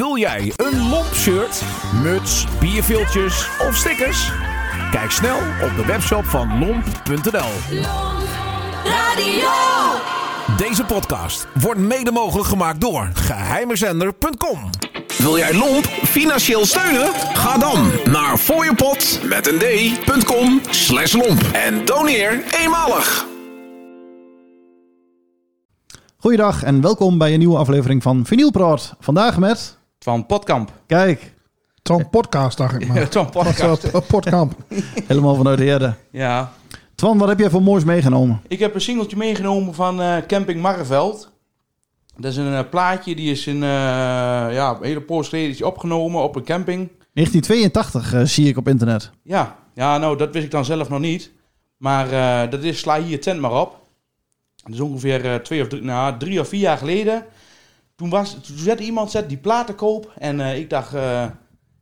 Wil jij een lomp shirt, muts, bierviltjes of stickers? Kijk snel op de webshop van lomp.nl. Radio. Deze podcast wordt mede mogelijk gemaakt door geheimezender.com. Wil jij Lomp financieel steunen? Ga dan naar fooiepot met een d.com slash lomp en doneer eenmalig. Goeiedag en welkom bij een nieuwe aflevering van Vinyl Praat. Vandaag met... Van Potkamp. Kijk, Zo'n podcast, dacht ik maar. Zo'n podcast. Een Potkamp. helemaal vanuit de erde. Ja. Twan, wat heb jij voor moois meegenomen? Ik heb een singeltje meegenomen van eh, Camping Marreveld. Dat is een eh, plaatje, die is in uh, ja, een hele poos geleden is die opgenomen op een camping. 1982 eh, zie ik op internet. Ja. ja, nou dat wist ik dan zelf nog niet. Maar eh, dat is Sla hier tent maar op. Dat is ongeveer eh, twee of drie, nou, drie of vier jaar geleden. Toen, was, toen zette iemand zet die platen koop. En eh, ik dacht, eh,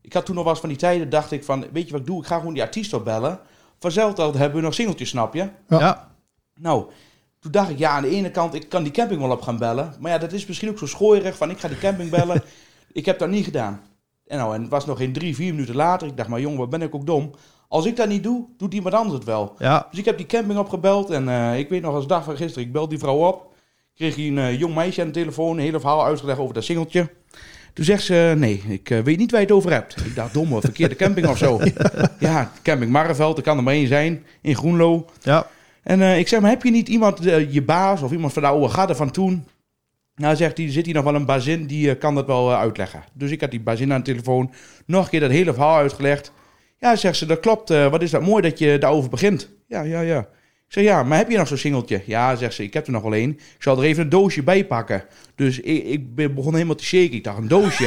ik had toen nog wel eens van die tijden, dacht ik van, weet je wat ik doe? Ik ga gewoon die artiest opbellen. Vanzelfde hebben we nog singeltjes, snap je? Ja. Ja. Nou, toen dacht ik, ja, aan de ene kant, ik kan die camping wel op gaan bellen. Maar ja, dat is misschien ook zo schooierig van, ik ga die camping bellen. ik heb dat niet gedaan. En nou, en het was nog geen drie, vier minuten later. Ik dacht, maar jongen, wat ben ik ook dom. Als ik dat niet doe, doet iemand anders het wel. Ja, Dus ik heb die camping opgebeld. En eh, ik weet nog als dag van gisteren, ik bel die vrouw op. Kreeg hier een eh, jong meisje aan de telefoon, een hele verhaal uitgelegd over dat singeltje. Toen zegt ze, nee, ik eh, weet niet waar je het over hebt. Ik dacht, domme, verkeerde camping of zo. ja, camping Marreveld, er kan er maar één zijn, in Groenlo. ja. En eh, ik zeg, maar heb je niet iemand, eh, je baas of iemand van de oude garde van toen? Nou, zegt hij, zit hier nog wel een bazin, die eh, kan dat wel eh, uitleggen. Dus ik had die bazin aan de telefoon, nog een keer dat hele verhaal uitgelegd. Ja, zegt ze, dat klopt, eh, wat is dat mooi dat je daarover begint. Ja, ja, ja. Ik zeg, ja, maar heb je nog zo'n singeltje? Ja, zegt ze, ik heb er nog wel één. Ik zal er even een doosje bij pakken. Dus ik, ik be- begon helemaal te shaken. Ik dacht, een doosje?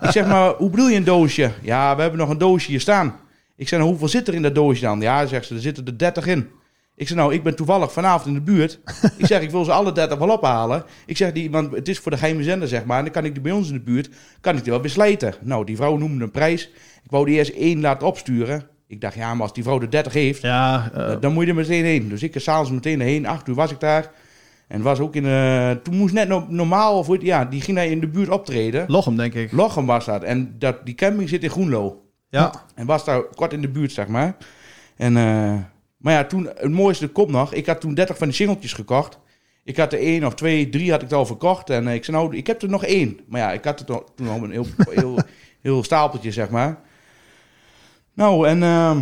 ik zeg, maar hoe bedoel je een doosje? Ja, we hebben nog een doosje hier staan. Ik zeg, nou, hoeveel zit er in dat doosje dan? Ja, zegt ze, er zitten er 30 in. Ik zeg, nou, ik ben toevallig vanavond in de buurt. ik zeg, ik wil ze alle 30 wel ophalen. Ik zeg, die, want het is voor de geheime zender, zeg maar. En dan kan ik die bij ons in de buurt, kan ik die wel beslijten. Nou, die vrouw noemde een prijs. Ik wou die eerst één laten opsturen. Ik dacht, ja, maar als die vrouw er 30 heeft, Ja, eh, dan moet je er meteen heen. Dus ik er s'avonds meteen heen. Acht uur was ik daar. En was ook in, eh, toen moest net no- normaal, of ja, die ging daar in de buurt optreden. Lochem denk ik. Lochem was dat. En dat, die camping zit in Groenlo. Ja, En was daar kort in de buurt, zeg maar. En, eh, maar ja, toen, het mooiste komt nog. Ik had toen 30 van die singeltjes gekocht. Ik had er één of twee, drie had ik al verkocht. En ik zei, nou, ik heb er nog één. Maar ja, ik had er to- toen al een heel, heel, heel stapeltje, zeg maar. Nou, en eh,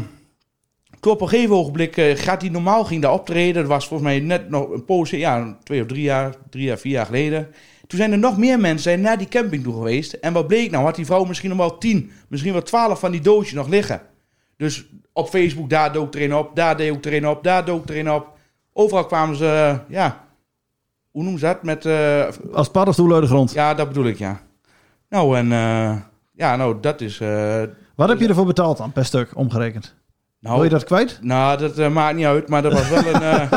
toen op een gegeven ogenblik eh, gaat hij normaal, ging daar optreden. Dat was volgens mij net nog een poos, ja, twee of drie jaar, drie jaar, vier jaar geleden. Toen zijn er nog meer mensen zijn naar die camping toe geweest. En wat bleek nou? Had die vrouw misschien nog wel tien, misschien wel twaalf van die doosjes nog liggen. Dus op Facebook, daar dook er een op, daar dook er een op, daar dook er een op. Overal kwamen ze, eh, ja, hoe noemen ze dat? Met, eh, als paddenstoel uit de grond. ja, dat bedoel ik, ja. Nou, en ja, nou, dat is... eh, Wat heb je ervoor betaald dan, per stuk, omgerekend? nou, Wil je dat kwijt? Nou, dat eh, maakt niet uit, maar dat was wel een, eh,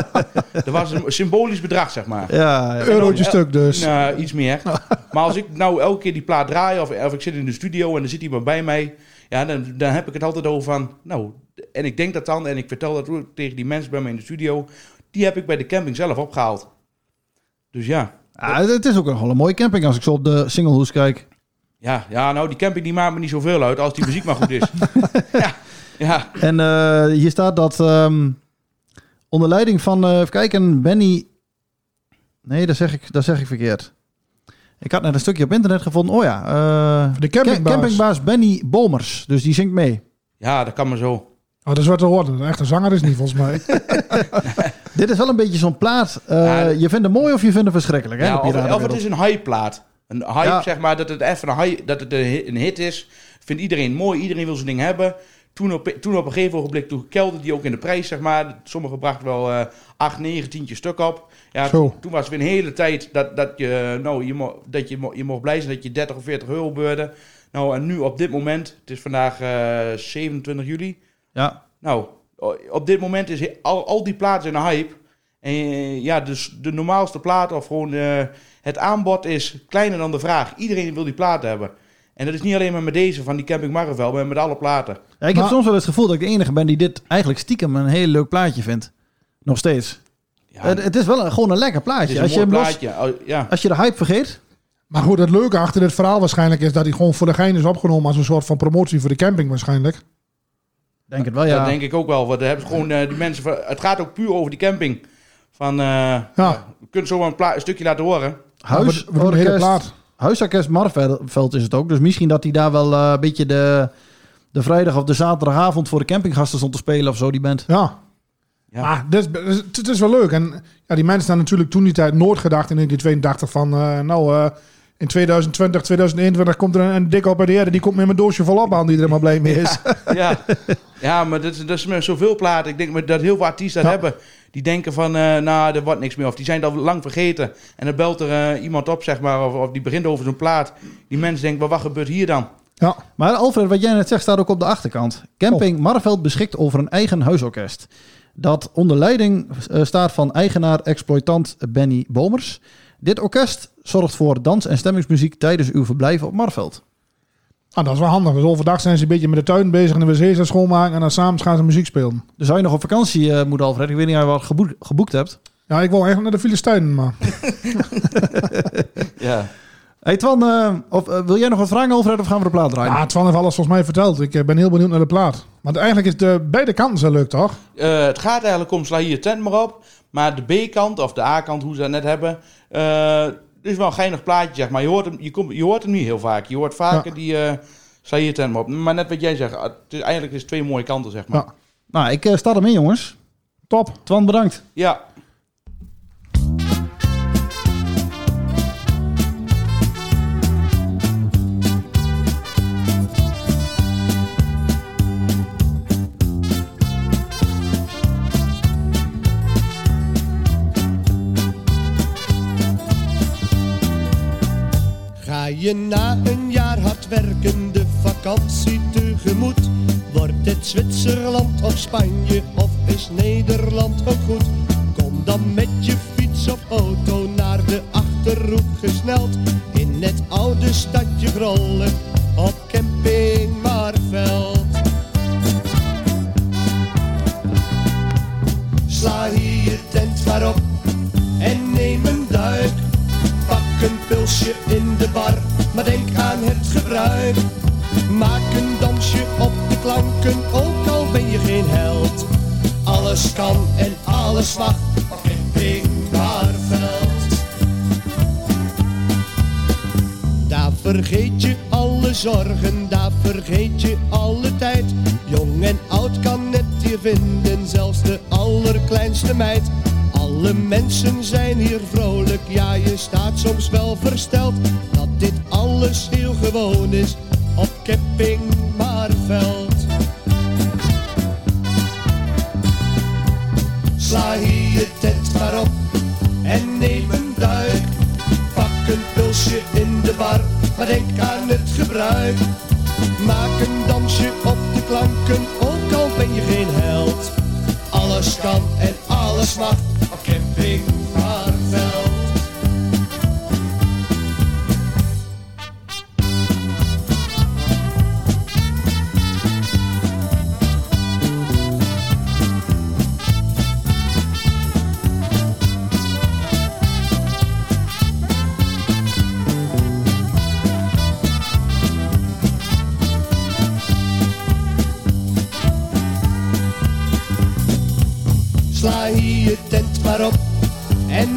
dat was een symbolisch bedrag, zeg maar. Ja, ja. Eurotje Eh, stuk dus. Nou, iets meer. Maar als ik nou elke keer die plaat draai, of, of ik zit in de studio en er zit iemand bij mij, ja, dan, dan heb ik het altijd over van, nou, en ik denk dat dan, en ik vertel dat ook tegen die mensen bij mij in de studio, die heb ik bij de camping zelf opgehaald. Dus ja, Ja, het is ook een mooie camping als ik zo op de singlehoes kijk. Ja, ja, nou, die camping die maakt me niet zoveel uit als die muziek maar goed is. ja, ja, En eh, hier staat dat ehm, onder leiding van, eh even kijken, Benny... Nee, dat zeg ik, dat zeg ik verkeerd. Ik had net een stukje op internet gevonden. Oh ja, eh, De campingbaas. ca- campingbaas Benny Bomers. Dus die zingt mee. ja, dat kan maar zo. Oh, dat is wat te horen. Een echte zanger is niet, volgens mij. Dit is wel een beetje zo'n plaat. eh, Ja, je vindt hem mooi of je vindt hem verschrikkelijk. Hè, Ja, of, of het is een hype-plaat. Een hype, Ja. zeg maar, dat het even een, hype, dat het een hit- is. Vindt iedereen mooi, iedereen wil zijn ding hebben. Toen op, toen op een gegeven ogenblik, toen kelderde die ook in de prijs, zeg maar. Sommigen brachten wel eh 8, 9, 10 stuk op. Ja, Zo. toen, was het weer een hele tijd dat, dat, je, nou, je, mo, dat je, mo- je mocht blij zijn dat je 30 of 40 euro beurde. Nou, en nu op dit moment, het is vandaag eh 27 juli. Ja, Nou, op dit moment is al, al die platen in een hype. En eh, ja, dus de normaalste platen of gewoon eh, het aanbod is kleiner dan de vraag. Iedereen wil die platen hebben. En dat is niet alleen maar met deze van die Camping Marvel, maar met alle platen. Ja, ik heb Maar- soms wel eens het gevoel dat ik de enige ben die dit eigenlijk stiekem een heel leuk plaatje vindt. Nog steeds. Ja, het, het is wel een, gewoon een lekker het plaatje. is een Als je, los, plaatje. Oh, ja. als je de hype vergeet. Maar goed, het leuke achter dit verhaal waarschijnlijk is dat hij gewoon voor de gein is opgenomen als een soort van promotie voor de camping waarschijnlijk. Denk het wel, ja. Dat denk ik ook wel. Want daar hebben ze gewoon eh, die mensen. van- Het gaat ook puur over die camping. Van, eh ja. Je kunt zo een, een stukje laten horen. Huis, de hele orkest, plaat. Huisorkest Marveld is het ook. Dus misschien dat hij daar wel eh, een beetje de, de vrijdag of de zaterdagavond voor de campinggasten stond te spelen of zo, die band. Ja. Ja. Maar dit is, het, het is wel leuk. En ja, die mensen hebben natuurlijk toen die tijd nooit gedacht in 1982 van... eh, nou, eh, in 2020, 2021 komt er een, een dik op bij de. Die komt met mijn doosje volop aan die er maar blij mee is. ja. ja, maar dat, is- dat is met zoveel platen. Ik denk dat heel veel artiesten dat Ja. hebben. Die denken van, eh, nou, er wordt niks meer. Of die zijn al lang vergeten. En dan belt er eh, iemand op, zeg maar. Of, of die begint over zo'n plaat. Die mensen denken, "Maar wat gebeurt hier dan? Ja, Maar Alfred, wat jij net zegt, staat ook op de achterkant. Camping Marveld beschikt over een eigen huisorkest. Dat onder leiding eh, staat van eigenaar-exploitant Benny Bomers. Dit orkest zorgt voor dans- en stemmingsmuziek tijdens uw verblijf op Marveld. ah, dat is wel handig. Dus overdag zijn ze een beetje met de tuin bezig en de wc's aan schoonmaken. En dan s'avonds gaan ze muziek spelen. Dus zou je nog op vakantie eh moeten, Alfred? Ik weet niet of je wat geboekt, geboekt hebt. Ja, ik wil eigenlijk naar de Filistijnen, maar... Ja. Hey Twan, eh, of, eh, wil jij nog wat vragen, Alfred, of gaan we de plaat draaien? Ja, Twan heeft alles volgens mij verteld. Ik ben heel benieuwd naar de plaat. Want eigenlijk is de beide kanten zo leuk, toch? Eh, het gaat eigenlijk om sla hier tent maar op. Maar de B-kant of de A-kant, hoe ze dat net hebben, eh is wel een geinig plaatje, zeg maar. Je hoort hem, je komt, je hoort hem niet heel vaak. Je hoort vaker Ja. die hier tent maar op. Maar net wat jij zegt, het is, eigenlijk is het twee mooie kanten, zeg maar. Ja. Nou, ik eh, sta ermee, jongens. Top. Twan, bedankt. Ja. Ga je na een jaar hard werkende vakantie tegemoet? Wordt het Zwitserland of Spanje of is Nederland ook goed? Kom dan met je fiets of auto naar de Achterhoek gesneld. In het oude stadje Grollen op Alles kan en alles mag op camping Barveld. Daar vergeet je alle zorgen, daar vergeet je alle tijd. Jong en oud kan het hier vinden, zelfs de allerkleinste meid. Alle mensen zijn hier vrolijk, ja je staat soms wel versteld dat dit alles heel gewoon is op camping Maarveld. Denk aan het gebruik. Maak een dansje op de klanken, ook al ben je geen held. Alles kan en alles mag op camping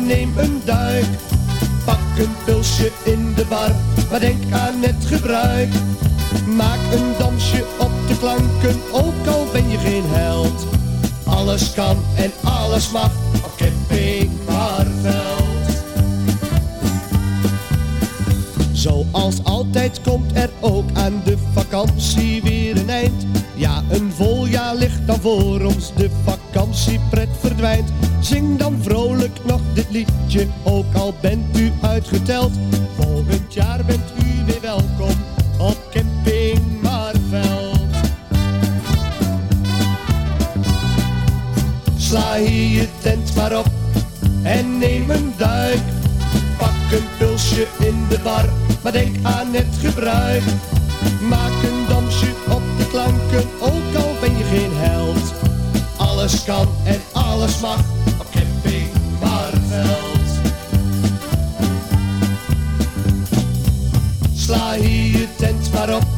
neem een duik. Pak een pilsje in de bar, maar denk aan het gebruik. Maak een dansje op de klanken, ook al ben je geen held. Alles kan en alles mag op camping Maarveld. Zoals altijd komt er ook aan de vakantie weer een eind. Ja, een vol jaar ligt dan voor ons, de vakantiepret verdwijnt. Zing dan vrolijk nog dit liedje, ook al bent u uitgeteld. Volgend jaar bent u weer welkom op camping Maarveld. Sla hier je tent maar op en neem een duik. Pak een pilsje in de bar, maar denk aan het gebruik. Maak ook al ben je geen held. Alles kan en alles mag op camping Barveld. Sla hier je tent maar op